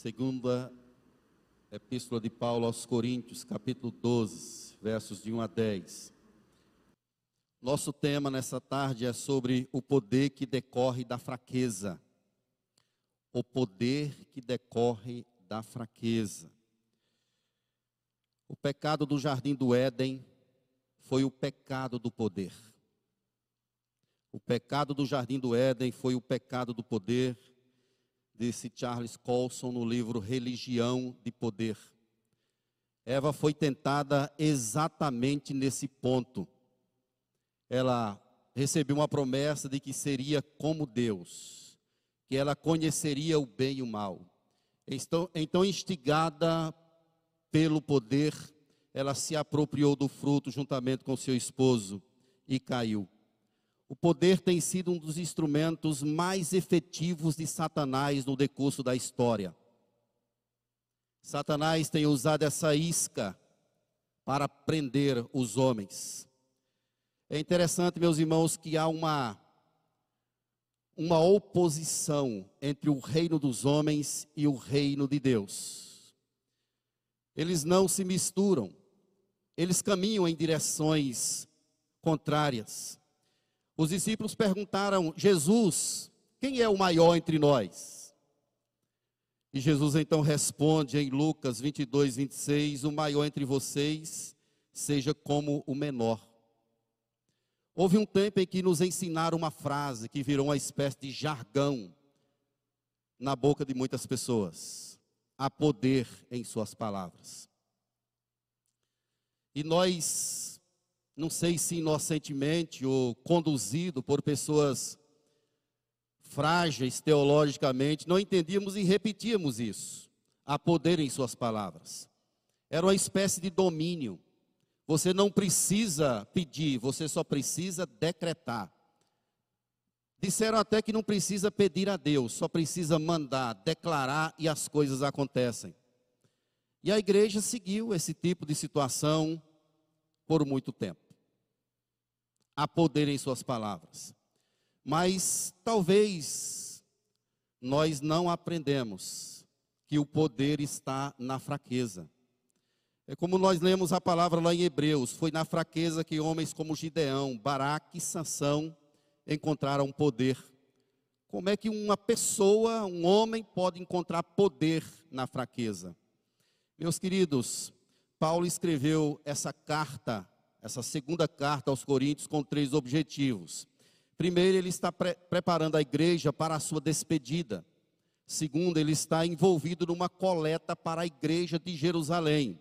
Segunda Epístola de Paulo aos Coríntios, capítulo 12, versos de 1 a 10. Nosso tema nessa tarde é sobre o poder que decorre da fraqueza. O poder que decorre da fraqueza. O pecado do jardim do Éden foi o pecado do poder. O pecado do jardim do Éden foi o pecado do poder disse Charles Colson no livro Religião de Poder. Eva foi tentada exatamente nesse ponto. Ela recebeu uma promessa de que seria como Deus, que ela conheceria o bem e o mal. Então, instigada pelo poder, ela se apropriou do fruto juntamente com seu esposo e caiu. O poder tem sido um dos instrumentos mais efetivos de Satanás no decurso da história. Satanás tem usado essa isca para prender os homens. É interessante, meus irmãos, que há uma uma oposição entre o reino dos homens e o reino de Deus. Eles não se misturam. Eles caminham em direções contrárias. Os discípulos perguntaram: Jesus, quem é o maior entre nós? E Jesus então responde em Lucas 22, 26: O maior entre vocês seja como o menor. Houve um tempo em que nos ensinaram uma frase que virou uma espécie de jargão na boca de muitas pessoas. Há poder em suas palavras. E nós não sei se inocentemente ou conduzido por pessoas frágeis teologicamente, não entendíamos e repetíamos isso. Há poder em suas palavras. Era uma espécie de domínio. Você não precisa pedir, você só precisa decretar. Disseram até que não precisa pedir a Deus, só precisa mandar, declarar e as coisas acontecem. E a igreja seguiu esse tipo de situação por muito tempo há poder em suas palavras. Mas talvez nós não aprendemos que o poder está na fraqueza. É como nós lemos a palavra lá em Hebreus, foi na fraqueza que homens como Gideão, Baraque e Sansão encontraram poder. Como é que uma pessoa, um homem pode encontrar poder na fraqueza? Meus queridos, Paulo escreveu essa carta essa segunda carta aos Coríntios com três objetivos. Primeiro, ele está pre preparando a igreja para a sua despedida. Segundo, ele está envolvido numa coleta para a igreja de Jerusalém.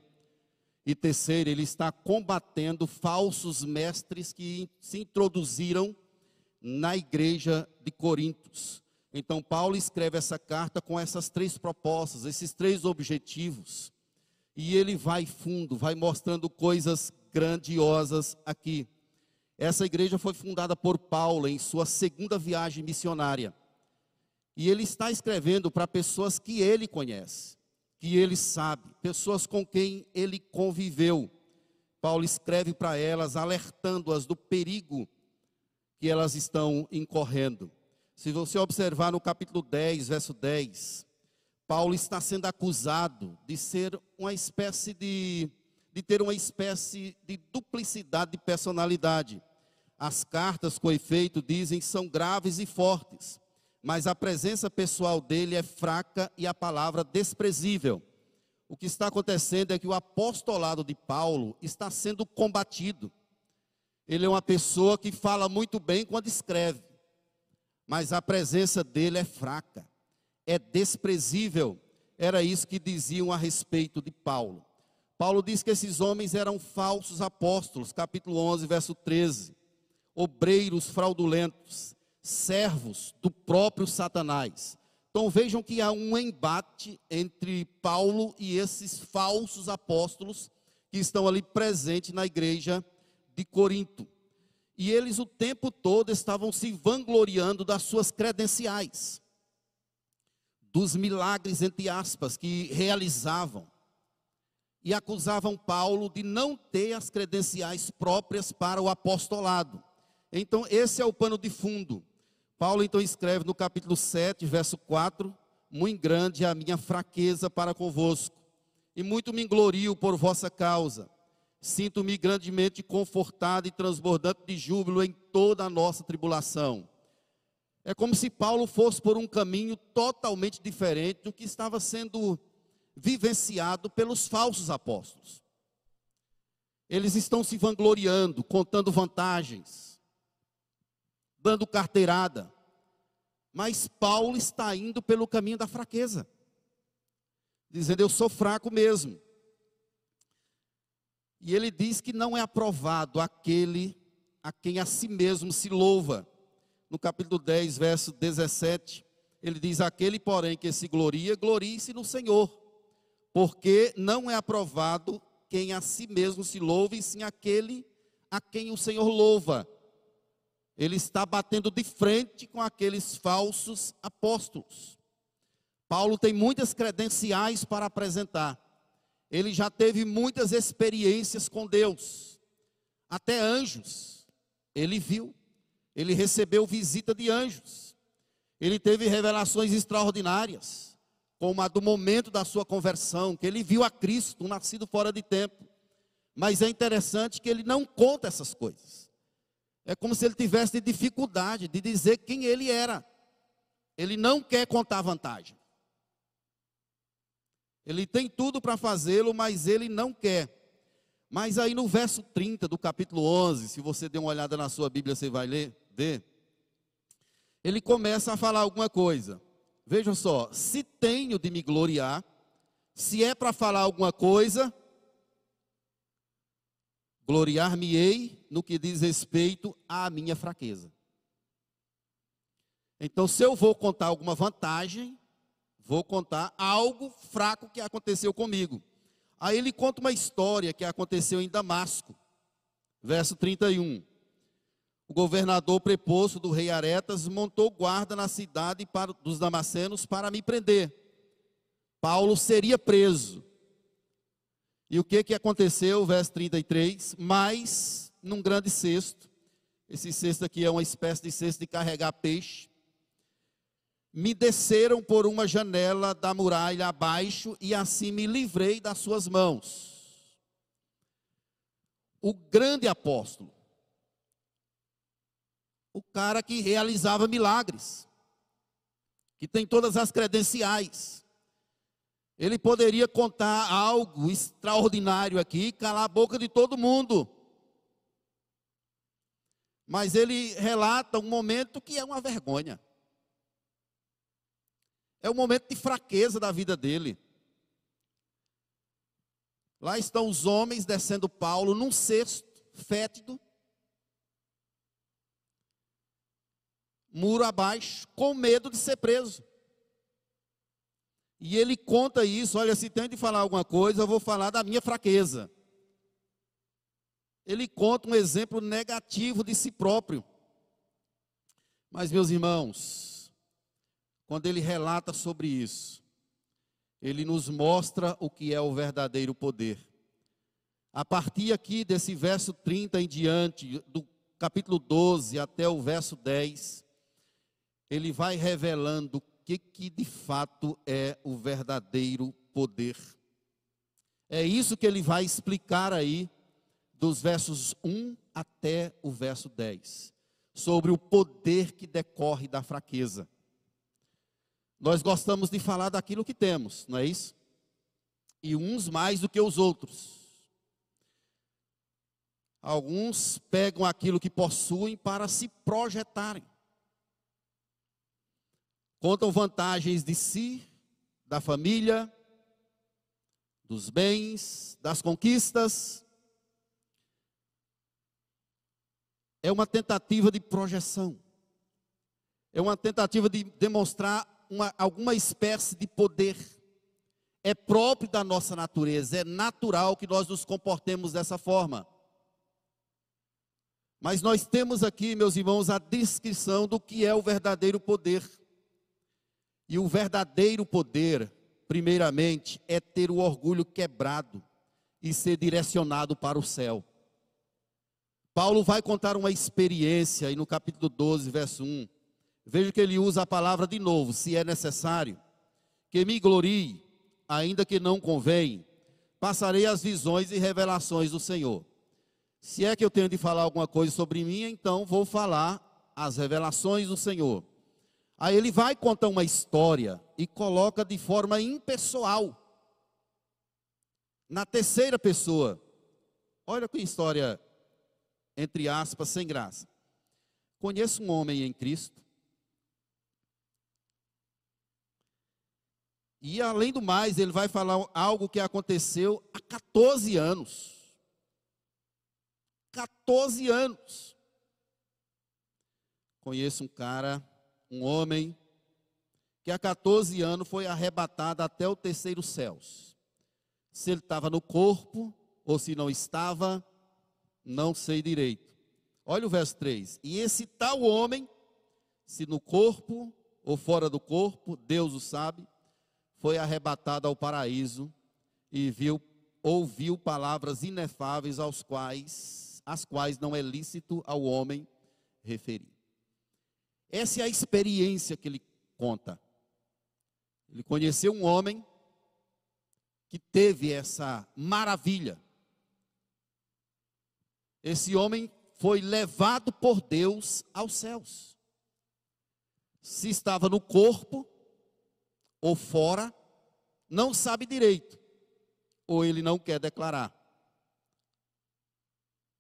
E terceiro, ele está combatendo falsos mestres que se introduziram na igreja de Coríntios. Então, Paulo escreve essa carta com essas três propostas, esses três objetivos. E ele vai fundo, vai mostrando coisas grandiosas aqui. Essa igreja foi fundada por Paulo em sua segunda viagem missionária. E ele está escrevendo para pessoas que ele conhece, que ele sabe, pessoas com quem ele conviveu. Paulo escreve para elas, alertando-as do perigo que elas estão incorrendo. Se você observar no capítulo 10, verso 10, Paulo está sendo acusado de ser uma espécie de de ter uma espécie de duplicidade de personalidade. As cartas, com efeito, dizem são graves e fortes, mas a presença pessoal dele é fraca e a palavra desprezível. O que está acontecendo é que o apostolado de Paulo está sendo combatido. Ele é uma pessoa que fala muito bem quando escreve, mas a presença dele é fraca, é desprezível. Era isso que diziam a respeito de Paulo. Paulo diz que esses homens eram falsos apóstolos, capítulo 11, verso 13. Obreiros fraudulentos, servos do próprio Satanás. Então vejam que há um embate entre Paulo e esses falsos apóstolos que estão ali presentes na igreja de Corinto. E eles o tempo todo estavam se vangloriando das suas credenciais, dos milagres, entre aspas, que realizavam e acusavam Paulo de não ter as credenciais próprias para o apostolado. Então, esse é o pano de fundo. Paulo então escreve no capítulo 7, verso 4, muito grande é a minha fraqueza para convosco, e muito me glorio por vossa causa. Sinto-me grandemente confortado e transbordante de júbilo em toda a nossa tribulação. É como se Paulo fosse por um caminho totalmente diferente do que estava sendo vivenciado pelos falsos apóstolos. Eles estão se vangloriando, contando vantagens, dando carteirada. Mas Paulo está indo pelo caminho da fraqueza, dizendo: Eu sou fraco mesmo. E ele diz que não é aprovado aquele a quem a si mesmo se louva. No capítulo 10, verso 17, ele diz: Aquele, porém, que se gloria, glorie-se no Senhor, porque não é aprovado quem a si mesmo se louva, e sim aquele a quem o Senhor louva. Ele está batendo de frente com aqueles falsos apóstolos. Paulo tem muitas credenciais para apresentar. Ele já teve muitas experiências com Deus, até anjos. Ele viu, ele recebeu visita de anjos. Ele teve revelações extraordinárias, como a do momento da sua conversão, que ele viu a Cristo, um nascido fora de tempo. Mas é interessante que ele não conta essas coisas. É como se ele tivesse dificuldade de dizer quem ele era. Ele não quer contar vantagem. Ele tem tudo para fazê-lo, mas ele não quer. Mas aí no verso 30 do capítulo 11, se você der uma olhada na sua Bíblia, você vai ler, ver. Ele começa a falar alguma coisa. Vejam só, se tenho de me gloriar, se é para falar alguma coisa, gloriar-me-ei no que diz respeito à minha fraqueza. Então, se eu vou contar alguma vantagem, vou contar algo fraco que aconteceu comigo. Aí ele conta uma história que aconteceu em Damasco, verso 31. O governador preposto do rei Aretas montou guarda na cidade para, dos damascenos para me prender. Paulo seria preso. E o que que aconteceu, verso 33? Mas, num grande cesto, esse cesto aqui é uma espécie de cesto de carregar peixe, me desceram por uma janela da muralha abaixo e assim me livrei das suas mãos. O grande apóstolo, o cara que realizava milagres, que tem todas as credenciais, ele poderia contar algo extraordinário aqui, calar a boca de todo mundo. Mas ele relata um momento que é uma vergonha. É um momento de fraqueza da vida dele. Lá estão os homens descendo Paulo num cesto fétido, muro abaixo, com medo de ser preso. E ele conta isso, olha, se tem de falar alguma coisa, eu vou falar da minha fraqueza. Ele conta um exemplo negativo de si próprio. Mas, meus irmãos, quando ele relata sobre isso, ele nos mostra o que é o verdadeiro poder. A partir aqui desse verso 30 em diante, do capítulo 12 até o verso 10, ele vai revelando que, que de fato é o verdadeiro poder. É isso que ele vai explicar aí, dos versos 1 até o verso 10, sobre o poder que decorre da fraqueza. Nós gostamos de falar daquilo que temos, não é isso? E uns mais do que os outros. Alguns pegam aquilo que possuem para se projetarem contam vantagens de si, da família, dos bens, das conquistas. É uma tentativa de projeção. É uma tentativa de demonstrar uma, alguma espécie de poder. É próprio da nossa natureza, é natural que nós nos comportemos dessa forma. Mas nós temos aqui, meus irmãos, a descrição do que é o verdadeiro poder. E o verdadeiro poder, primeiramente, é ter o orgulho quebrado e ser direcionado para o céu. Paulo vai contar uma experiência aí no capítulo 12, verso 1. Veja que ele usa a palavra de novo, se é necessário. que me glorie, ainda que não convém, passarei as visões e revelações do Senhor. Se é que eu tenho de falar alguma coisa sobre mim, então vou falar as revelações do Senhor. Aí ele vai contar uma história e coloca de forma impessoal. Na terceira pessoa. Olha que história, entre aspas, sem graça. Conheço um homem em Cristo. E além do mais, ele vai falar algo que aconteceu há 14 anos. 14 anos. Conheço um cara, um homem, que há 14 anos foi arrebatado até o terceiro céu. Se ele estava no corpo ou se não estava, não sei direito. Olha o verso 3. E esse tal homem, se no corpo ou fora do corpo, Deus o sabe, foi arrebatado ao paraíso e viu, ouviu palavras inefáveis aos quais, as quais não é lícito ao homem referir. Essa é a experiência que ele conta. Ele conheceu um homem que teve essa maravilha. Esse homem foi levado por Deus aos céus. Se estava no corpo ou fora, não sabe direito, ou ele não quer declarar.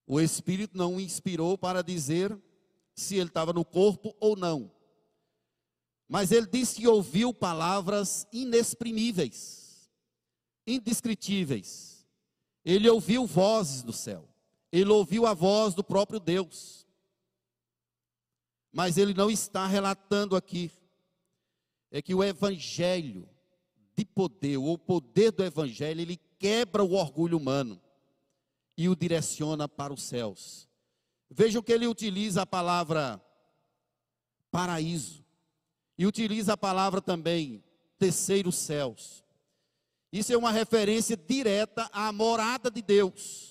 O Espírito não o inspirou para dizer se ele estava no corpo ou não. Mas ele disse que ouviu palavras inexprimíveis, indescritíveis. Ele ouviu vozes do céu. Ele ouviu a voz do próprio Deus. Mas ele não está relatando aqui. É que o evangelho de poder, ou o poder do evangelho, ele quebra o orgulho humano e o direciona para os céus. Vejam que ele utiliza a palavra paraíso e utiliza a palavra também terceiros céus. Isso é uma referência direta à morada de Deus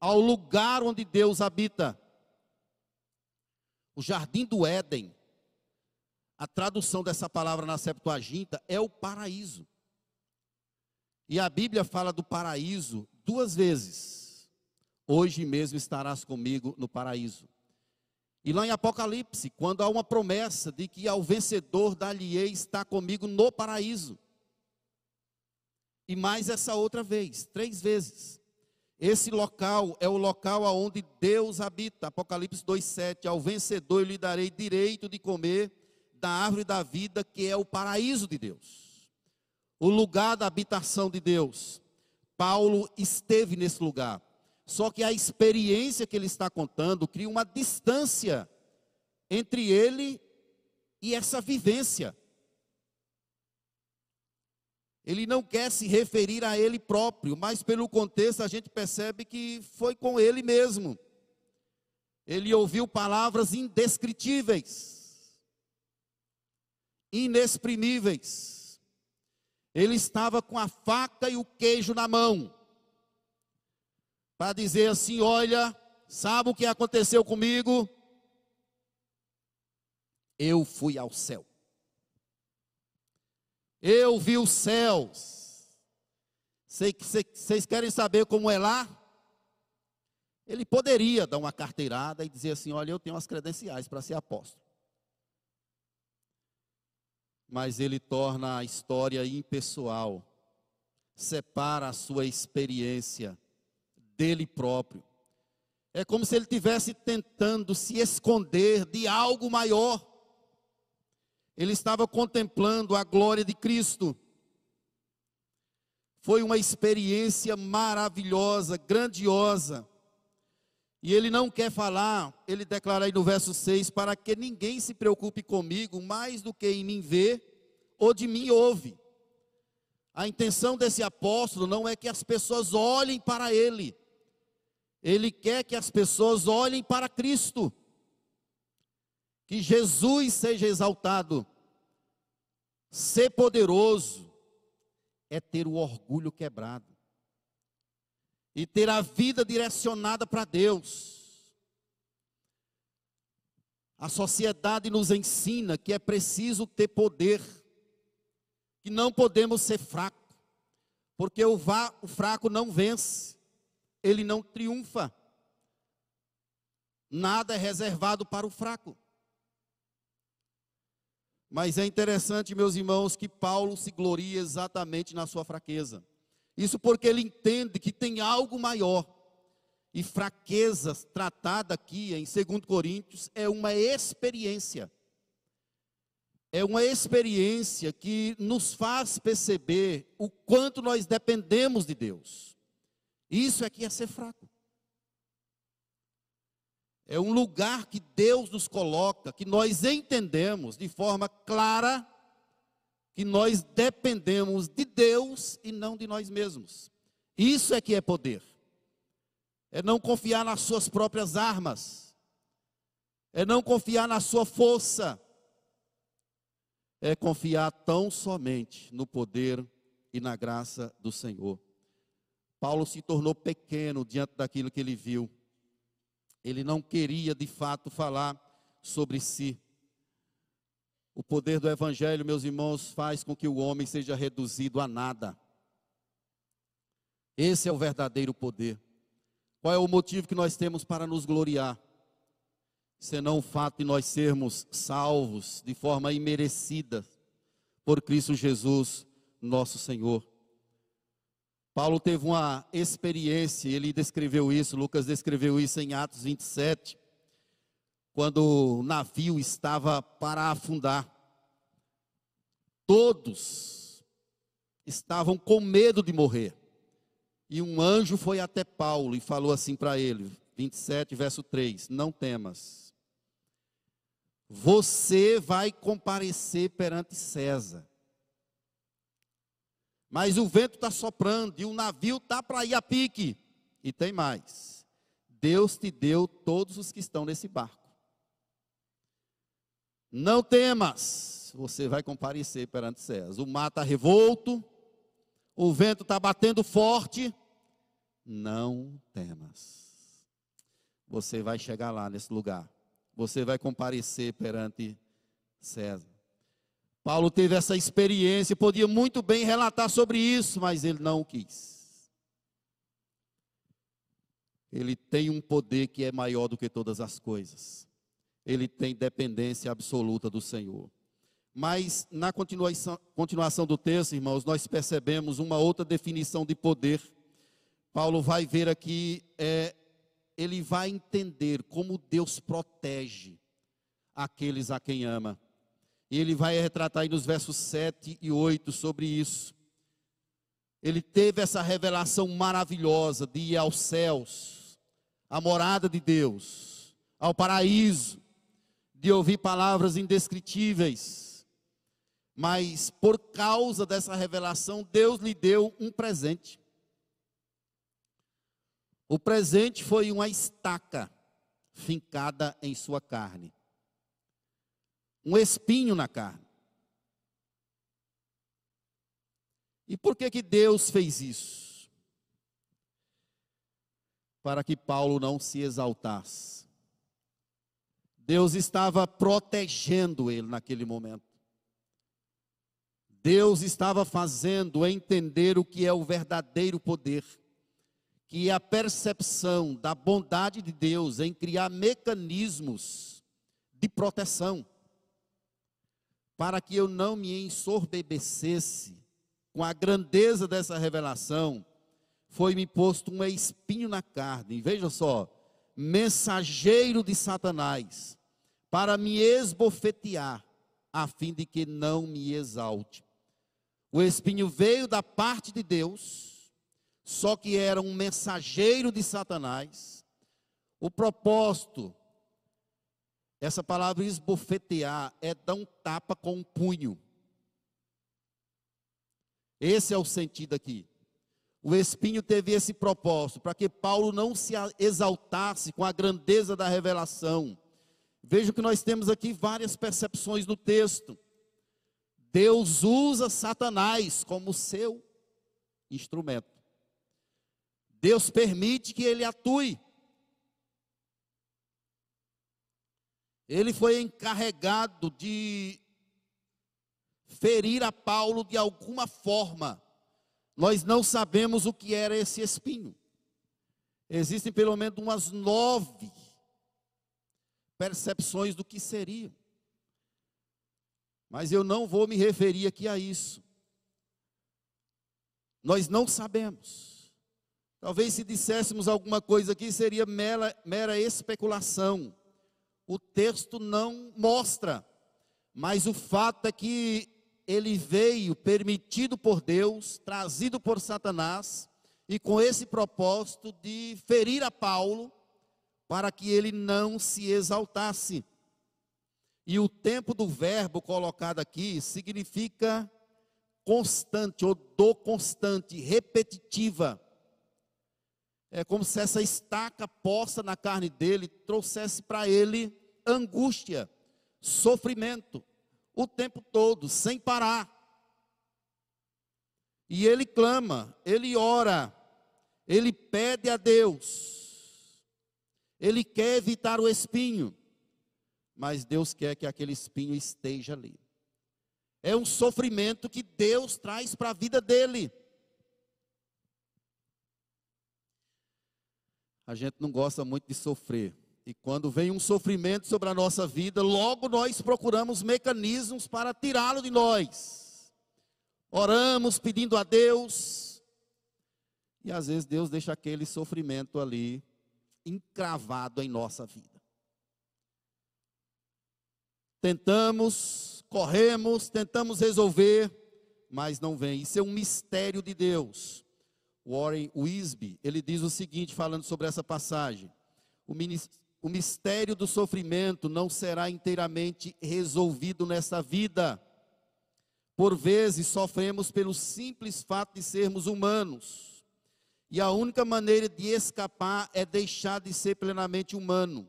ao lugar onde Deus habita. O jardim do Éden, a tradução dessa palavra na Septuaginta é o paraíso. E a Bíblia fala do paraíso duas vezes. Hoje mesmo estarás comigo no paraíso. E lá em Apocalipse, quando há uma promessa de que ao vencedor dar-lhe-ei está comigo no paraíso. E mais essa outra vez, três vezes. Esse local é o local aonde Deus habita. Apocalipse 2:7. Ao vencedor lhe darei direito de comer da árvore da vida, que é o paraíso de Deus. O lugar da habitação de Deus. Paulo esteve nesse lugar. Só que a experiência que ele está contando cria uma distância entre ele e essa vivência. Ele não quer se referir a ele próprio, mas pelo contexto a gente percebe que foi com ele mesmo. Ele ouviu palavras indescritíveis, inexprimíveis. Ele estava com a faca e o queijo na mão, para dizer assim: Olha, sabe o que aconteceu comigo? Eu fui ao céu. Eu vi os céus. Vocês querem saber como é lá? Ele poderia dar uma carteirada e dizer assim: Olha, eu tenho as credenciais para ser apóstolo. Mas ele torna a história impessoal, separa a sua experiência dele próprio. É como se ele estivesse tentando se esconder de algo maior. Ele estava contemplando a glória de Cristo. Foi uma experiência maravilhosa, grandiosa. E ele não quer falar, ele declara aí no verso 6: para que ninguém se preocupe comigo mais do que em mim vê ou de mim ouve. A intenção desse apóstolo não é que as pessoas olhem para ele, ele quer que as pessoas olhem para Cristo que Jesus seja exaltado. Ser poderoso é ter o orgulho quebrado e ter a vida direcionada para Deus. A sociedade nos ensina que é preciso ter poder, que não podemos ser fracos, porque o, fraco não vence, ele não triunfa. Nada é reservado para o fraco. Mas é interessante, meus irmãos, que Paulo se gloria exatamente na sua fraqueza. Isso porque ele entende que tem algo maior. E fraqueza tratada aqui em 2 Coríntios é uma experiência. É uma experiência que nos faz perceber o quanto nós dependemos de Deus. Isso é que é ser fraco. É um lugar que Deus nos coloca, que nós entendemos de forma clara que nós dependemos de Deus e não de nós mesmos. Isso é que é poder. É não confiar nas suas próprias armas. É não confiar na sua força. É confiar tão somente no poder e na graça do Senhor. Paulo se tornou pequeno diante daquilo que ele viu. Ele não queria de fato falar sobre si. O poder do Evangelho, meus irmãos, faz com que o homem seja reduzido a nada. Esse é o verdadeiro poder. Qual é o motivo que nós temos para nos gloriar? Senão o fato de nós sermos salvos de forma imerecida por Cristo Jesus, nosso Senhor. Paulo teve uma experiência, ele descreveu isso, Lucas descreveu isso em Atos 27, quando o navio estava para afundar. Todos estavam com medo de morrer. E um anjo foi até Paulo e falou assim para ele, 27, verso 3: Não temas, você vai comparecer perante César. Mas o vento está soprando e o navio está para ir a pique. E tem mais. Deus te deu todos os que estão nesse barco. Não temas, você vai comparecer perante César. O mar está revolto, o vento está batendo forte. Não temas. Você vai chegar lá nesse lugar. Você vai comparecer perante César. Paulo teve essa experiência, podia muito bem relatar sobre isso, mas ele não quis. Ele tem um poder que é maior do que todas as coisas. Ele tem dependência absoluta do Senhor. Mas na continuação, continuação do texto, irmãos, nós percebemos uma outra definição de poder. Paulo vai ver aqui, é, ele vai entender como Deus protege aqueles a quem ama. E ele vai retratar aí nos versos 7 e 8 sobre isso. Ele teve essa revelação maravilhosa de ir aos céus, à morada de Deus, ao paraíso, de ouvir palavras indescritíveis. Mas por causa dessa revelação, Deus lhe deu um presente. O presente foi uma estaca fincada em sua carne um espinho na carne. E por que que Deus fez isso? Para que Paulo não se exaltasse. Deus estava protegendo ele naquele momento. Deus estava fazendo entender o que é o verdadeiro poder, que é a percepção da bondade de Deus em criar mecanismos de proteção para que eu não me ensorbebecesse com a grandeza dessa revelação, foi-me posto um espinho na carne. Veja só, mensageiro de Satanás, para me esbofetear, a fim de que não me exalte. O espinho veio da parte de Deus, só que era um mensageiro de Satanás. O propósito essa palavra esbofetear é dar um tapa com um punho. Esse é o sentido aqui. O espinho teve esse propósito, para que Paulo não se exaltasse com a grandeza da revelação. Veja que nós temos aqui várias percepções no texto. Deus usa Satanás como seu instrumento. Deus permite que ele atue. Ele foi encarregado de ferir a Paulo de alguma forma. Nós não sabemos o que era esse espinho. Existem pelo menos umas nove percepções do que seria. Mas eu não vou me referir aqui a isso. Nós não sabemos. Talvez se disséssemos alguma coisa aqui seria mera, mera especulação. O texto não mostra, mas o fato é que ele veio permitido por Deus, trazido por Satanás, e com esse propósito de ferir a Paulo, para que ele não se exaltasse. E o tempo do verbo colocado aqui significa constante, ou do constante, repetitiva. É como se essa estaca posta na carne dele trouxesse para ele angústia, sofrimento, o tempo todo, sem parar. E ele clama, ele ora, ele pede a Deus, ele quer evitar o espinho, mas Deus quer que aquele espinho esteja ali é um sofrimento que Deus traz para a vida dele. A gente não gosta muito de sofrer. E quando vem um sofrimento sobre a nossa vida, logo nós procuramos mecanismos para tirá-lo de nós. Oramos pedindo a Deus. E às vezes Deus deixa aquele sofrimento ali encravado em nossa vida. Tentamos corremos, tentamos resolver, mas não vem. Isso é um mistério de Deus. Warren Wisby, ele diz o seguinte, falando sobre essa passagem: o mistério do sofrimento não será inteiramente resolvido nesta vida. Por vezes sofremos pelo simples fato de sermos humanos. E a única maneira de escapar é deixar de ser plenamente humano,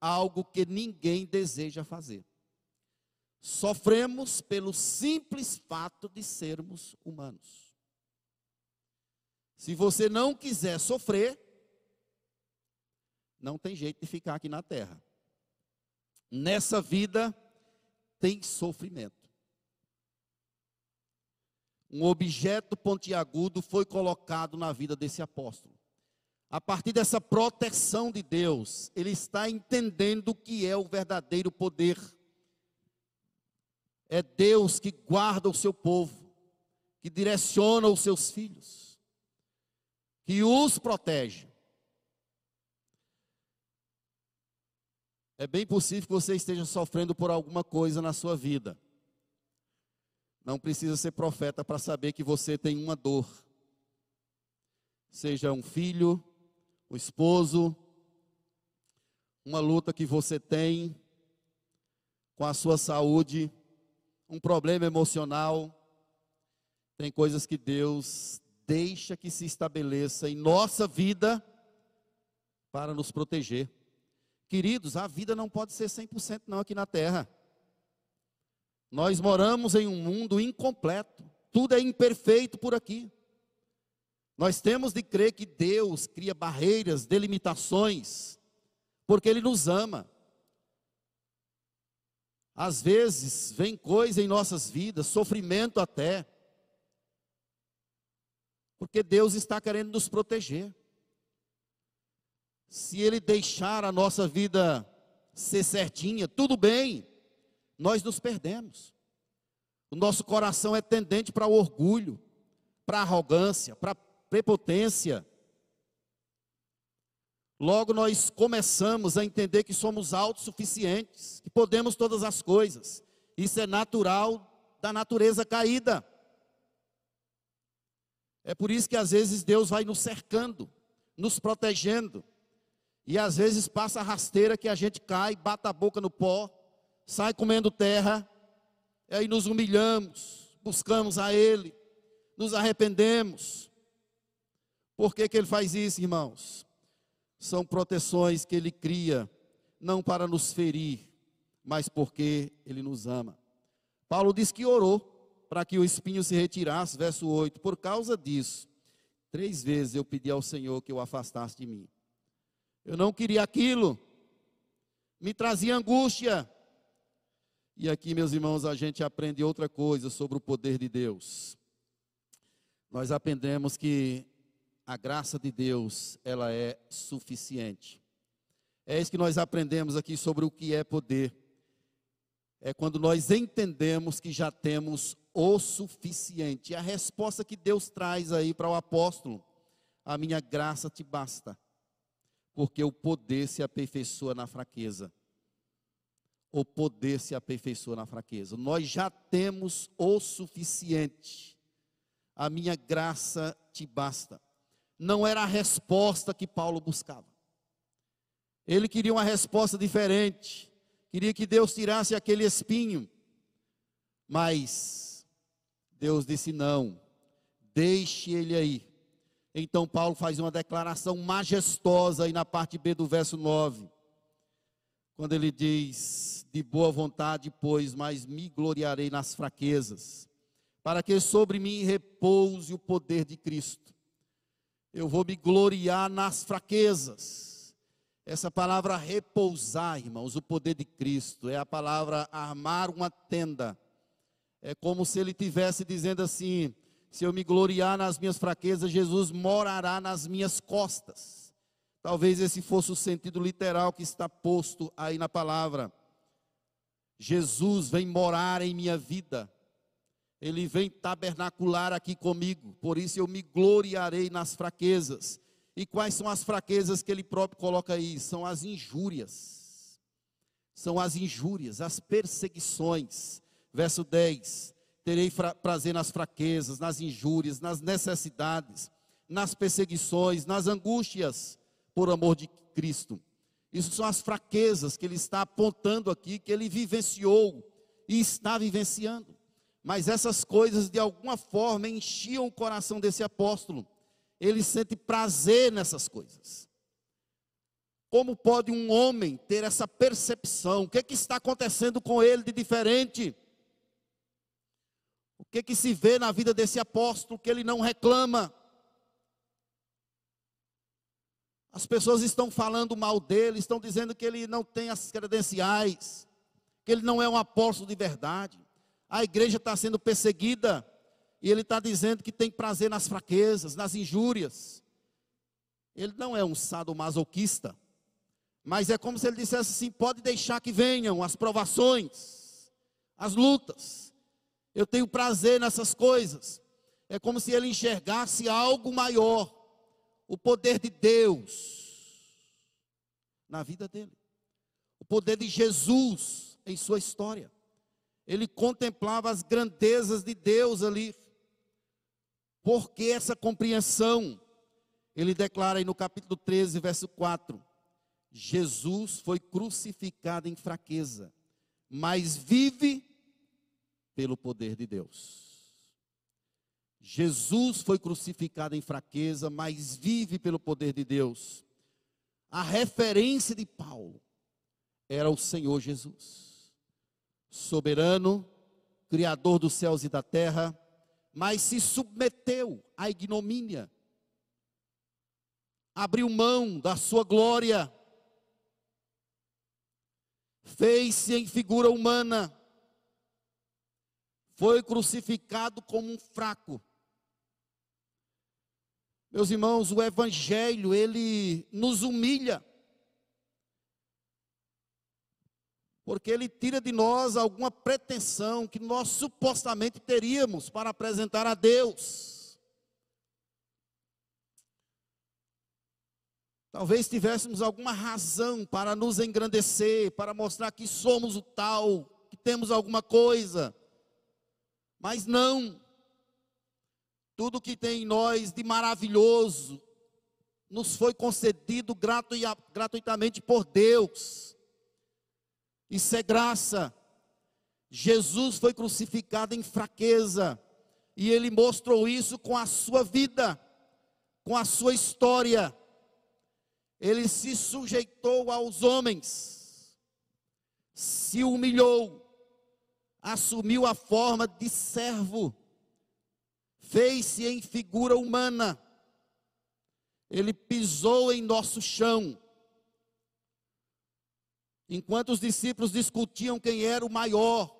algo que ninguém deseja fazer. Sofremos pelo simples fato de sermos humanos. Se você não quiser sofrer, não tem jeito de ficar aqui na terra. Nessa vida tem sofrimento. Um objeto pontiagudo foi colocado na vida desse apóstolo. A partir dessa proteção de Deus, ele está entendendo o que é o verdadeiro poder é Deus que guarda o seu povo, que direciona os seus filhos, que os protege. É bem possível que você esteja sofrendo por alguma coisa na sua vida. Não precisa ser profeta para saber que você tem uma dor. Seja um filho, um esposo, uma luta que você tem com a sua saúde, um problema emocional. Tem coisas que Deus deixa que se estabeleça em nossa vida para nos proteger. Queridos, a vida não pode ser 100% não aqui na terra. Nós moramos em um mundo incompleto. Tudo é imperfeito por aqui. Nós temos de crer que Deus cria barreiras, delimitações, porque Ele nos ama. Às vezes vem coisa em nossas vidas, sofrimento até, porque Deus está querendo nos proteger. Se Ele deixar a nossa vida ser certinha, tudo bem, nós nos perdemos. O nosso coração é tendente para o orgulho, para a arrogância, para a prepotência. Logo nós começamos a entender que somos autossuficientes, que podemos todas as coisas. Isso é natural da natureza caída. É por isso que às vezes Deus vai nos cercando, nos protegendo. E às vezes passa a rasteira que a gente cai, bata a boca no pó, sai comendo terra, e aí nos humilhamos, buscamos a Ele, nos arrependemos. Por que, que Ele faz isso, irmãos? são proteções que Ele cria, não para nos ferir, mas porque Ele nos ama. Paulo diz que orou para que o espinho se retirasse, verso 8. Por causa disso, três vezes eu pedi ao Senhor que o afastasse de mim. Eu não queria aquilo, me trazia angústia. E aqui, meus irmãos, a gente aprende outra coisa sobre o poder de Deus. Nós aprendemos que a graça de Deus, ela é suficiente. É isso que nós aprendemos aqui sobre o que é poder. É quando nós entendemos que já temos o suficiente. A resposta que Deus traz aí para o apóstolo: a minha graça te basta, porque o poder se aperfeiçoa na fraqueza. O poder se aperfeiçoa na fraqueza. Nós já temos o suficiente. A minha graça te basta. Não era a resposta que Paulo buscava. Ele queria uma resposta diferente. Queria que Deus tirasse aquele espinho. Mas Deus disse: não, deixe ele aí. Então Paulo faz uma declaração majestosa aí na parte B do verso 9. Quando ele diz: De boa vontade, pois, mas me gloriarei nas fraquezas, para que sobre mim repouse o poder de Cristo. Eu vou me gloriar nas fraquezas. Essa palavra repousar, irmãos, o poder de Cristo, é a palavra armar uma tenda é como se ele tivesse dizendo assim: se eu me gloriar nas minhas fraquezas, Jesus morará nas minhas costas. Talvez esse fosse o sentido literal que está posto aí na palavra. Jesus vem morar em minha vida. Ele vem tabernacular aqui comigo. Por isso eu me gloriarei nas fraquezas. E quais são as fraquezas que ele próprio coloca aí? São as injúrias. São as injúrias, as perseguições Verso 10: Terei prazer nas fraquezas, nas injúrias, nas necessidades, nas perseguições, nas angústias, por amor de Cristo. Isso são as fraquezas que ele está apontando aqui, que ele vivenciou e está vivenciando. Mas essas coisas, de alguma forma, enchiam o coração desse apóstolo. Ele sente prazer nessas coisas. Como pode um homem ter essa percepção? O que, é que está acontecendo com ele de diferente? O que que se vê na vida desse apóstolo que ele não reclama? As pessoas estão falando mal dele, estão dizendo que ele não tem as credenciais, que ele não é um apóstolo de verdade. A igreja está sendo perseguida e ele está dizendo que tem prazer nas fraquezas, nas injúrias. Ele não é um sadomasoquista, mas é como se ele dissesse assim: pode deixar que venham as provações, as lutas. Eu tenho prazer nessas coisas. É como se ele enxergasse algo maior, o poder de Deus na vida dele, o poder de Jesus em sua história. Ele contemplava as grandezas de Deus ali. Porque essa compreensão, ele declara aí no capítulo 13, verso 4: Jesus foi crucificado em fraqueza, mas vive pelo poder de Deus. Jesus foi crucificado em fraqueza, mas vive pelo poder de Deus. A referência de Paulo era o Senhor Jesus, soberano, criador dos céus e da terra, mas se submeteu à ignomínia, abriu mão da sua glória, fez-se em figura humana, foi crucificado como um fraco. Meus irmãos, o evangelho, ele nos humilha. Porque ele tira de nós alguma pretensão que nós supostamente teríamos para apresentar a Deus. Talvez tivéssemos alguma razão para nos engrandecer, para mostrar que somos o tal, que temos alguma coisa. Mas não. Tudo que tem em nós de maravilhoso nos foi concedido gratuitamente por Deus. Isso é graça. Jesus foi crucificado em fraqueza, e ele mostrou isso com a sua vida, com a sua história. Ele se sujeitou aos homens, se humilhou, assumiu a forma de servo, fez-se em figura humana, ele pisou em nosso chão. Enquanto os discípulos discutiam quem era o maior,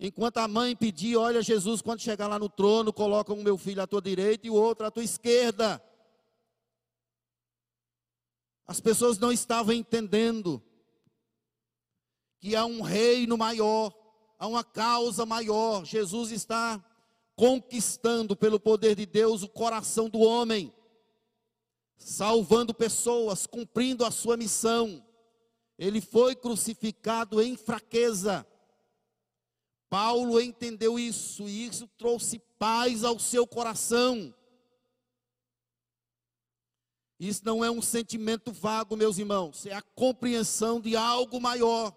enquanto a mãe pedia: Olha, Jesus, quando chegar lá no trono, coloca o meu filho à tua direita e o outro à tua esquerda. As pessoas não estavam entendendo que há um reino maior, há uma causa maior. Jesus está conquistando pelo poder de Deus o coração do homem, salvando pessoas, cumprindo a sua missão. Ele foi crucificado em fraqueza. Paulo entendeu isso e isso trouxe paz ao seu coração. Isso não é um sentimento vago, meus irmãos, é a compreensão de algo maior.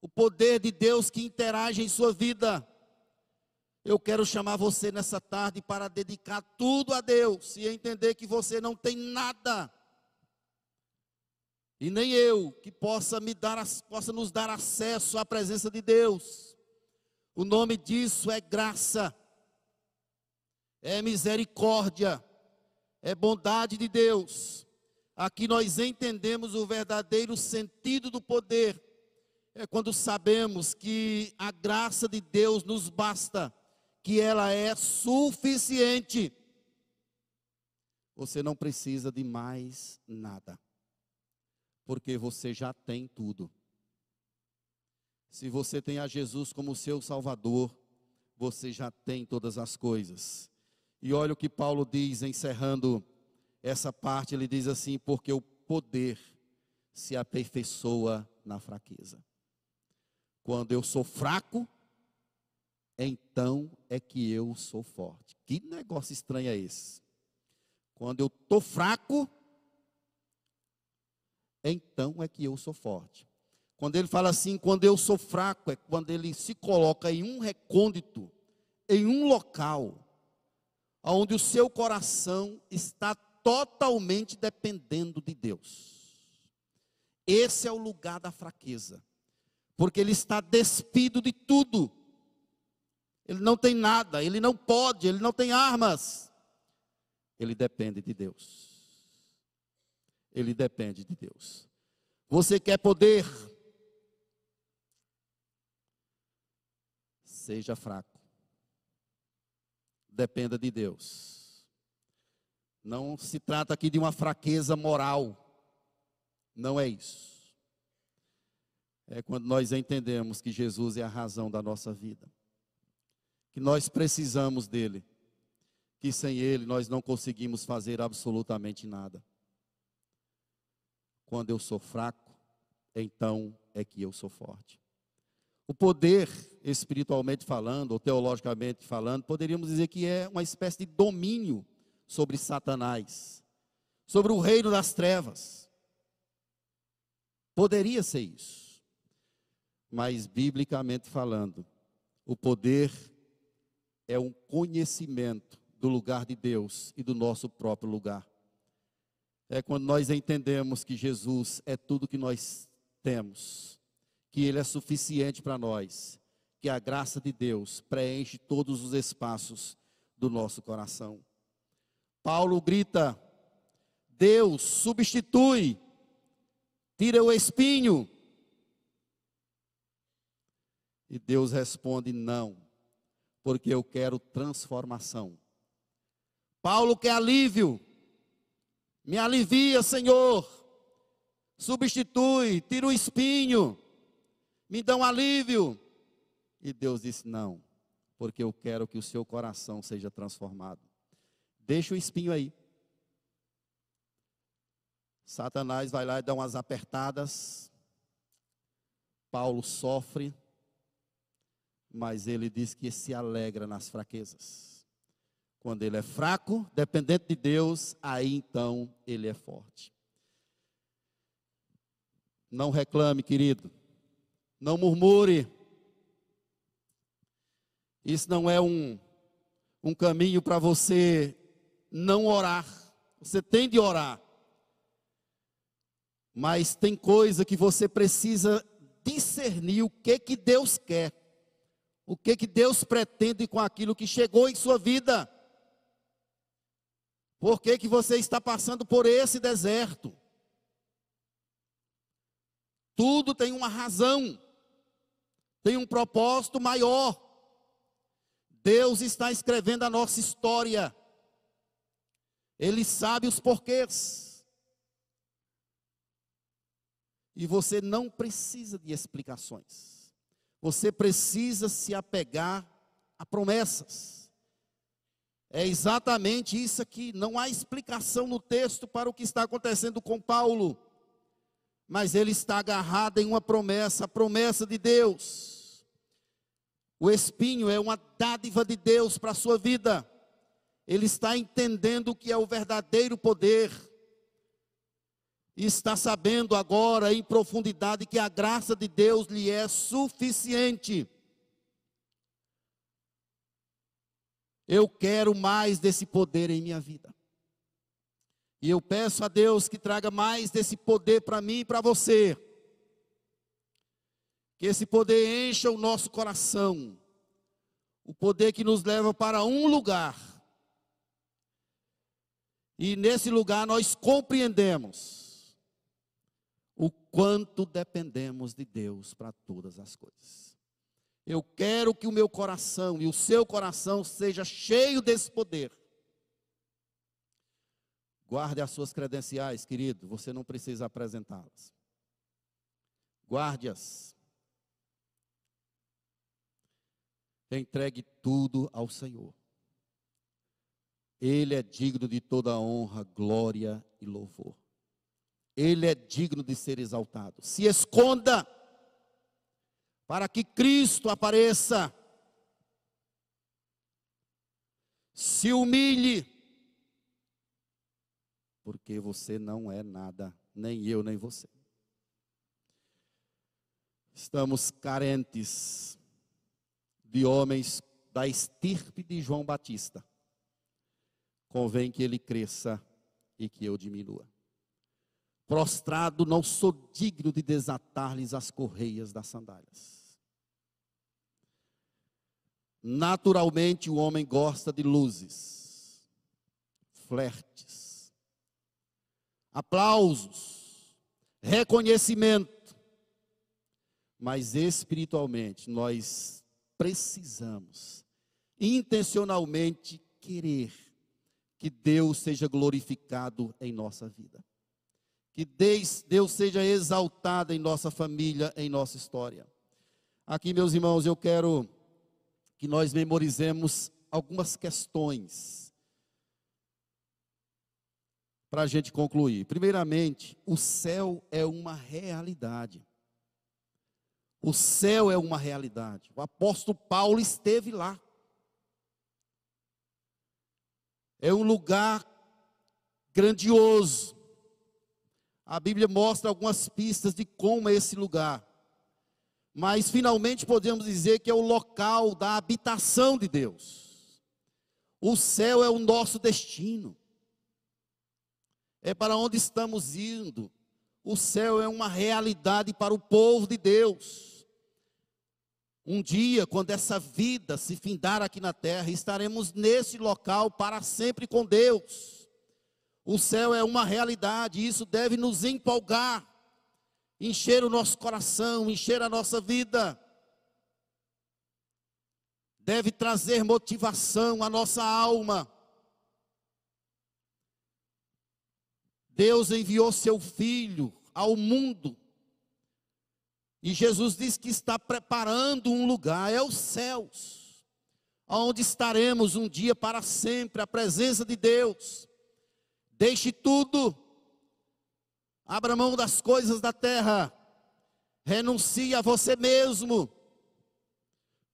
O poder de Deus que interage em sua vida. Eu quero chamar você nessa tarde para dedicar tudo a Deus e entender que você não tem nada. E nem eu que possa me dar possa nos dar acesso à presença de Deus. O nome disso é graça. É misericórdia é bondade de Deus. Aqui nós entendemos o verdadeiro sentido do poder. É quando sabemos que a graça de Deus nos basta, que ela é suficiente. Você não precisa de mais nada, porque você já tem tudo. Se você tem a Jesus como seu Salvador, você já tem todas as coisas. E olha o que Paulo diz, encerrando essa parte, ele diz assim: porque o poder se aperfeiçoa na fraqueza. Quando eu sou fraco, então é que eu sou forte. Que negócio estranho é esse? Quando eu estou fraco, então é que eu sou forte. Quando ele fala assim, quando eu sou fraco, é quando ele se coloca em um recôndito, em um local, onde o seu coração está totalmente dependendo de Deus. Esse é o lugar da fraqueza, porque ele está despido de tudo. Ele não tem nada, ele não pode, ele não tem armas. Ele depende de Deus. Ele depende de Deus. Você quer poder? Seja fraco dependa de Deus. Não se trata aqui de uma fraqueza moral. Não é isso. É quando nós entendemos que Jesus é a razão da nossa vida. Que nós precisamos dele. Que sem ele nós não conseguimos fazer absolutamente nada. Quando eu sou fraco, então é que eu sou forte. O poder, espiritualmente falando, ou teologicamente falando, poderíamos dizer que é uma espécie de domínio sobre Satanás, sobre o reino das trevas. Poderia ser isso. Mas, biblicamente falando, o poder é um conhecimento do lugar de Deus e do nosso próprio lugar. É quando nós entendemos que Jesus é tudo que nós temos que Ele é suficiente para nós, que a graça de Deus preenche todos os espaços do nosso coração. Paulo grita: Deus substitui, tira o espinho. E Deus responde: Não, porque eu quero transformação. Paulo quer alívio, me alivia, Senhor. Substitui, tira o espinho me dá um alívio. E Deus disse: Não, porque eu quero que o seu coração seja transformado. Deixa o espinho aí. Satanás vai lá e dá umas apertadas. Paulo sofre, mas ele diz que se alegra nas fraquezas. Quando ele é fraco, dependente de Deus, aí então ele é forte. Não reclame, querido não murmure. Isso não é um, um caminho para você não orar. Você tem de orar. Mas tem coisa que você precisa discernir o que que Deus quer. O que que Deus pretende com aquilo que chegou em sua vida. Por que que você está passando por esse deserto? Tudo tem uma razão, tem um propósito maior. Deus está escrevendo a nossa história. Ele sabe os porquês. E você não precisa de explicações. Você precisa se apegar a promessas. É exatamente isso aqui. Não há explicação no texto para o que está acontecendo com Paulo. Mas ele está agarrado em uma promessa, a promessa de Deus. O espinho é uma dádiva de Deus para a sua vida ele está entendendo o que é o verdadeiro poder, está sabendo agora em profundidade que a graça de Deus lhe é suficiente. Eu quero mais desse poder em minha vida. E eu peço a Deus que traga mais desse poder para mim e para você. Que esse poder encha o nosso coração. O poder que nos leva para um lugar e nesse lugar nós compreendemos quanto dependemos de Deus para todas as coisas. Eu quero que o meu coração e o seu coração seja cheio desse poder. Guarde as suas credenciais, querido, você não precisa apresentá-las. Guarde-as. Entregue tudo ao Senhor. Ele é digno de toda honra, glória e louvor. Ele é digno de ser exaltado. Se esconda para que Cristo apareça. Se humilhe, porque você não é nada, nem eu, nem você. Estamos carentes de homens da estirpe de João Batista convém que ele cresça e que eu diminua. Prostrado, não sou digno de desatar-lhes as correias das sandálias. Naturalmente, o homem gosta de luzes, flertes, aplausos, reconhecimento. Mas espiritualmente, nós precisamos intencionalmente querer que Deus seja glorificado em nossa vida. Que Deus seja exaltado em nossa família, em nossa história. Aqui, meus irmãos, eu quero que nós memorizemos algumas questões para a gente concluir. Primeiramente, o céu é uma realidade. O céu é uma realidade. O apóstolo Paulo esteve lá. É um lugar grandioso. A Bíblia mostra algumas pistas de como é esse lugar. Mas finalmente podemos dizer que é o local da habitação de Deus. O céu é o nosso destino. É para onde estamos indo. O céu é uma realidade para o povo de Deus. Um dia, quando essa vida se findar aqui na terra, estaremos nesse local para sempre com Deus. O céu é uma realidade, e isso deve nos empolgar, encher o nosso coração, encher a nossa vida. Deve trazer motivação à nossa alma. Deus enviou seu filho ao mundo e Jesus diz que está preparando um lugar, é os céus, onde estaremos um dia para sempre, a presença de Deus. Deixe tudo, abra mão das coisas da terra, renuncie a você mesmo,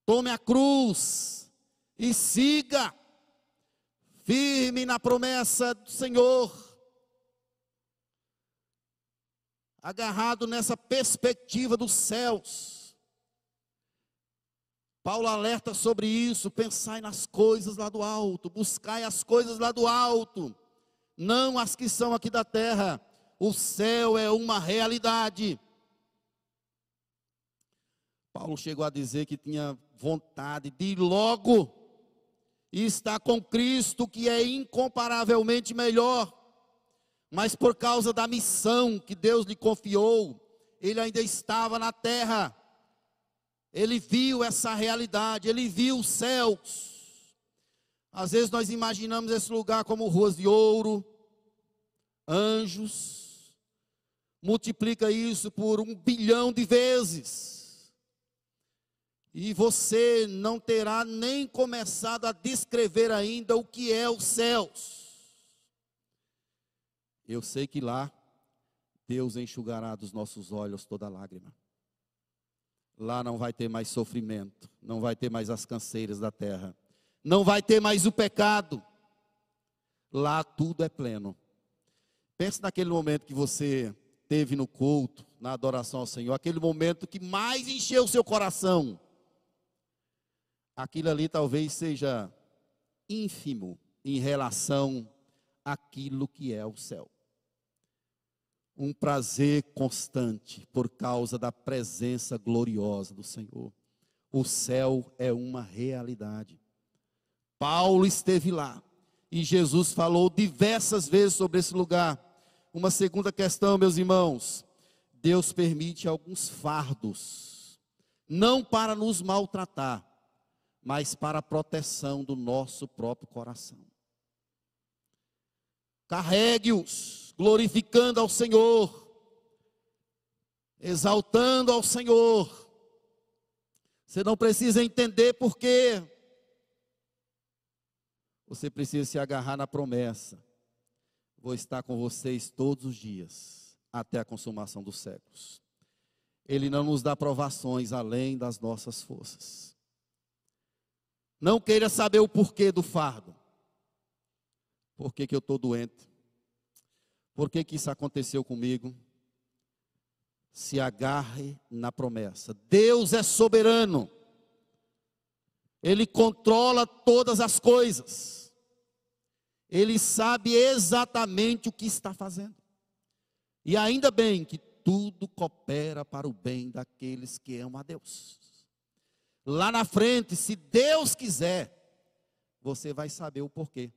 tome a cruz e siga, firme na promessa do Senhor. Agarrado nessa perspectiva dos céus. Paulo alerta sobre isso, pensai nas coisas lá do alto, buscai as coisas lá do alto, não as que são aqui da terra. O céu é uma realidade. Paulo chegou a dizer que tinha vontade de ir logo e estar com Cristo, que é incomparavelmente melhor mas por causa da missão que Deus lhe confiou, ele ainda estava na terra. Ele viu essa realidade, ele viu os céus. Às vezes nós imaginamos esse lugar como ruas de ouro, anjos. Multiplica isso por um bilhão de vezes. E você não terá nem começado a descrever ainda o que é os céus. Eu sei que lá Deus enxugará dos nossos olhos toda lágrima. Lá não vai ter mais sofrimento, não vai ter mais as canseiras da terra não vai ter mais o pecado. Lá tudo é pleno. Pense naquele momento que você teve no culto, na adoração ao Senhor, aquele momento que mais encheu o seu coração. Aquilo ali talvez seja ínfimo em relação àquilo que é o céu. Um prazer constante por causa da presença gloriosa do Senhor. O céu é uma realidade. Paulo esteve lá e Jesus falou diversas vezes sobre esse lugar. Uma segunda questão, meus irmãos: Deus permite alguns fardos, não para nos maltratar, mas para a proteção do nosso próprio coração. Carregue-os, glorificando ao Senhor, exaltando ao Senhor. Você não precisa entender por quê você precisa se agarrar na promessa. Vou estar com vocês todos os dias, até a consumação dos séculos. Ele não nos dá provações além das nossas forças. Não queira saber o porquê do fardo. Por que, que eu estou doente? Por que, que isso aconteceu comigo? Se agarre na promessa. Deus é soberano. Ele controla todas as coisas. Ele sabe exatamente o que está fazendo. E ainda bem que tudo coopera para o bem daqueles que amam a Deus. Lá na frente, se Deus quiser, você vai saber o porquê.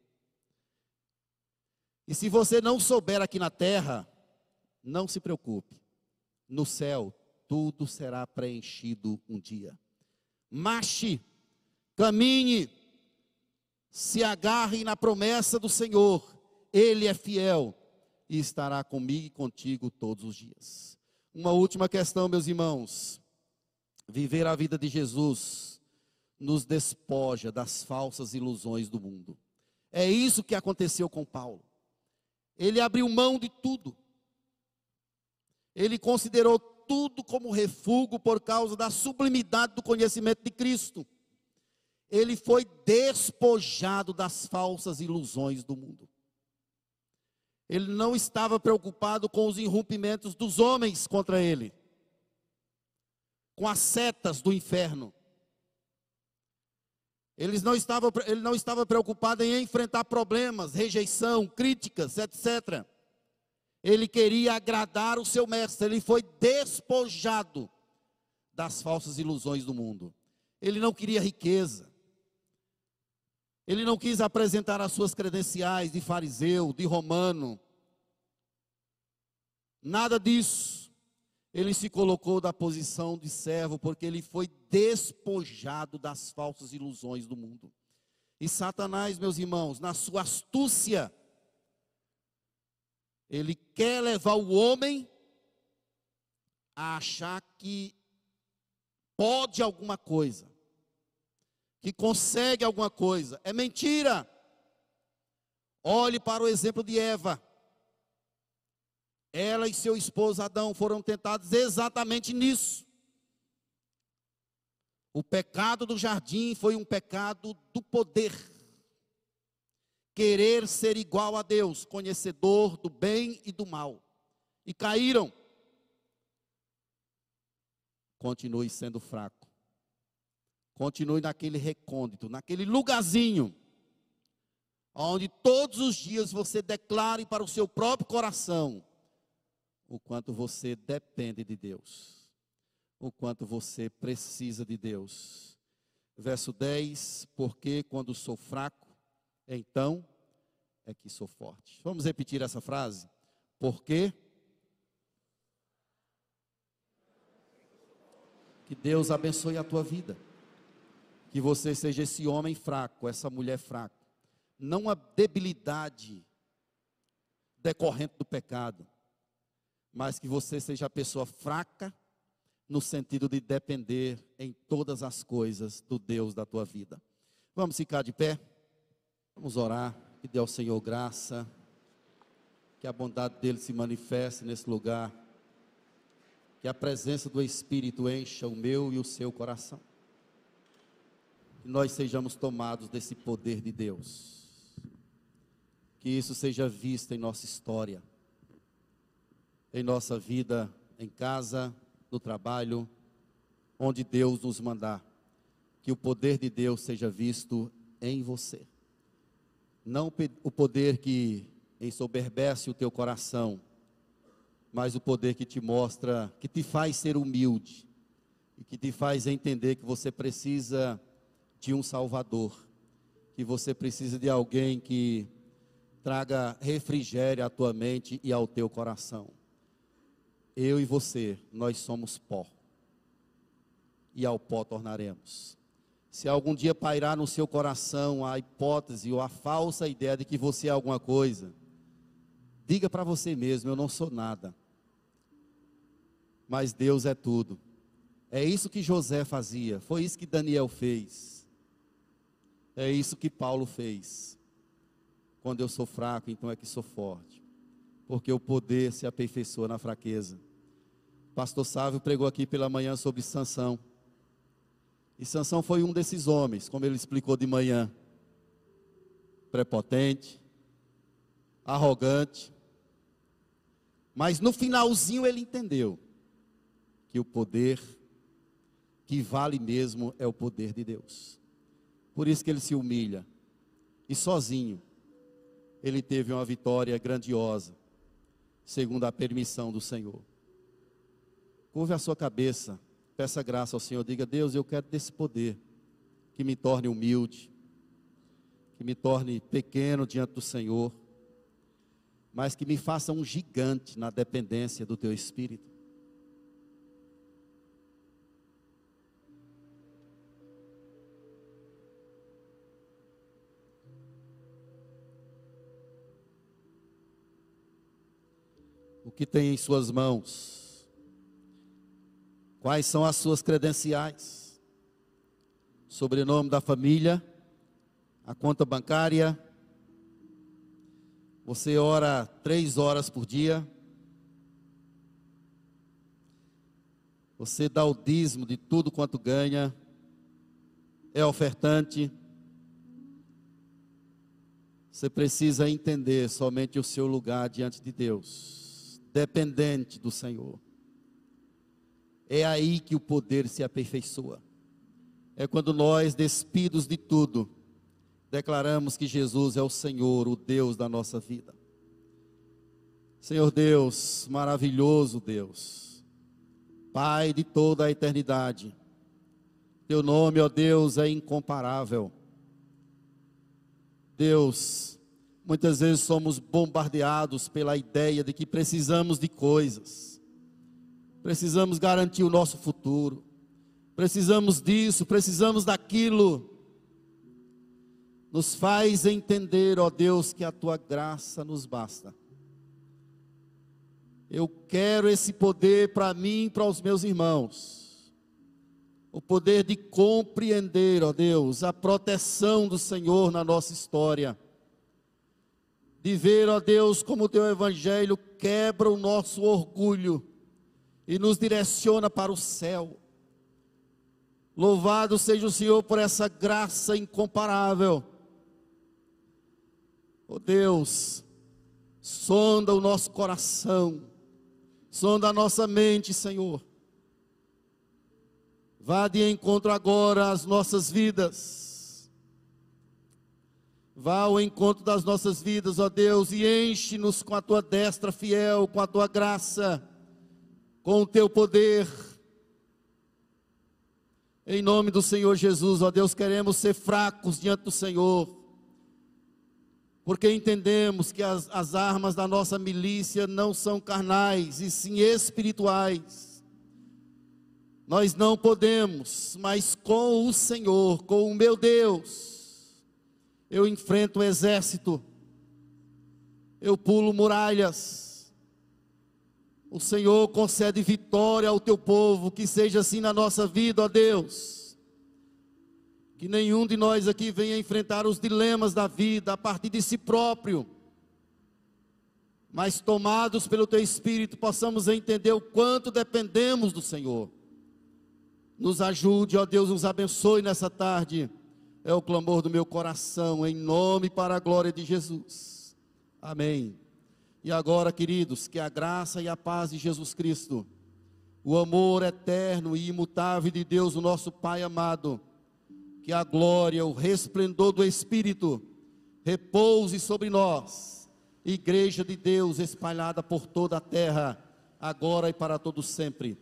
E se você não souber aqui na terra, não se preocupe. No céu, tudo será preenchido um dia. Mache Caminhe, se agarre na promessa do Senhor, Ele é fiel e estará comigo e contigo todos os dias. Uma última questão, meus irmãos. Viver a vida de Jesus nos despoja das falsas ilusões do mundo. É isso que aconteceu com Paulo. Ele abriu mão de tudo. Ele considerou tudo como refúgio por causa da sublimidade do conhecimento de Cristo ele foi despojado das falsas ilusões do mundo. Ele não estava preocupado com os irrompimentos dos homens contra ele, com as setas do inferno. Ele não estava, ele não estava preocupado em enfrentar problemas, rejeição, críticas, etc. Ele queria agradar o seu mestre, ele foi despojado das falsas ilusões do mundo. Ele não queria riqueza, ele não quis apresentar as suas credenciais de fariseu, de romano. Nada disso. Ele se colocou da posição de servo porque ele foi despojado das falsas ilusões do mundo. E Satanás, meus irmãos, na sua astúcia, ele quer levar o homem a achar que pode alguma coisa que consegue alguma coisa. É mentira. Olhe para o exemplo de Eva. Ela e seu esposo Adão foram tentados exatamente nisso. O pecado do jardim foi um pecado do poder. Querer ser igual a Deus, conhecedor do bem e do mal. E caíram. Continue sendo fraco. Continue naquele recôndito, naquele lugarzinho, onde todos os dias você declare para o seu próprio coração o quanto você depende de Deus, o quanto você precisa de Deus. Verso 10: Porque quando sou fraco, então é que sou forte. Vamos repetir essa frase? Porque Que Deus abençoe a tua vida. Que você seja esse homem fraco, essa mulher fraca. Não a debilidade decorrente do pecado, mas que você seja a pessoa fraca no sentido de depender em todas as coisas do Deus da tua vida. Vamos ficar de pé? Vamos orar, pedir ao Senhor graça, que a bondade dele se manifeste nesse lugar, que a presença do Espírito encha o meu e o seu coração, que nós sejamos tomados desse poder de Deus, que isso seja visto em nossa história, em nossa vida, em casa, no trabalho, onde Deus nos mandar, que o poder de Deus seja visto em você. Não o poder que ensoberbece o teu coração, mas o poder que te mostra, que te faz ser humilde e que te faz entender que você precisa de um Salvador, que você precisa de alguém que traga refrigério à tua mente e ao teu coração eu e você, nós somos pó. E ao pó tornaremos. Se algum dia pairar no seu coração a hipótese ou a falsa ideia de que você é alguma coisa, diga para você mesmo: eu não sou nada. Mas Deus é tudo. É isso que José fazia, foi isso que Daniel fez. É isso que Paulo fez. Quando eu sou fraco, então é que sou forte. Porque o poder se aperfeiçoa na fraqueza. Pastor Sávio pregou aqui pela manhã sobre Sansão. E Sansão foi um desses homens, como ele explicou de manhã. Prepotente, arrogante. Mas no finalzinho ele entendeu que o poder que vale mesmo é o poder de Deus. Por isso que ele se humilha. E sozinho ele teve uma vitória grandiosa, segundo a permissão do Senhor. Curve a sua cabeça, peça graça ao Senhor, diga: Deus, eu quero desse poder que me torne humilde, que me torne pequeno diante do Senhor, mas que me faça um gigante na dependência do Teu Espírito. Que tem em Suas mãos? Quais são as suas credenciais? Sobrenome da família, a conta bancária. Você ora três horas por dia. Você dá o dízimo de tudo quanto ganha. É ofertante. Você precisa entender somente o seu lugar diante de Deus, dependente do Senhor. É aí que o poder se aperfeiçoa. É quando nós, despidos de tudo, declaramos que Jesus é o Senhor, o Deus da nossa vida. Senhor Deus, maravilhoso Deus, Pai de toda a eternidade, Teu nome, ó Deus, é incomparável. Deus, muitas vezes somos bombardeados pela ideia de que precisamos de coisas Precisamos garantir o nosso futuro. Precisamos disso, precisamos daquilo. Nos faz entender, ó Deus, que a tua graça nos basta. Eu quero esse poder para mim e para os meus irmãos. O poder de compreender, ó Deus, a proteção do Senhor na nossa história. De ver, ó Deus, como o teu evangelho quebra o nosso orgulho e nos direciona para o céu. Louvado seja o Senhor por essa graça incomparável. Oh Deus, sonda o nosso coração, sonda a nossa mente, Senhor. Vá de encontro agora às nossas vidas. Vá ao encontro das nossas vidas, ó Deus, e enche-nos com a tua destra fiel, com a tua graça com o teu poder. Em nome do Senhor Jesus, ó Deus, queremos ser fracos diante do Senhor, porque entendemos que as, as armas da nossa milícia não são carnais, e sim espirituais. Nós não podemos, mas com o Senhor, com o meu Deus, eu enfrento o exército, eu pulo muralhas. O Senhor concede vitória ao teu povo, que seja assim na nossa vida, ó Deus. Que nenhum de nós aqui venha enfrentar os dilemas da vida a partir de si próprio mas tomados pelo Teu Espírito, possamos entender o quanto dependemos do Senhor. Nos ajude, ó Deus, nos abençoe nessa tarde. É o clamor do meu coração, em nome para a glória de Jesus. Amém. E agora, queridos, que a graça e a paz de Jesus Cristo, o amor eterno e imutável de Deus, o nosso Pai amado, que a glória, o resplendor do Espírito repouse sobre nós igreja de Deus espalhada por toda a terra, agora e para todo sempre.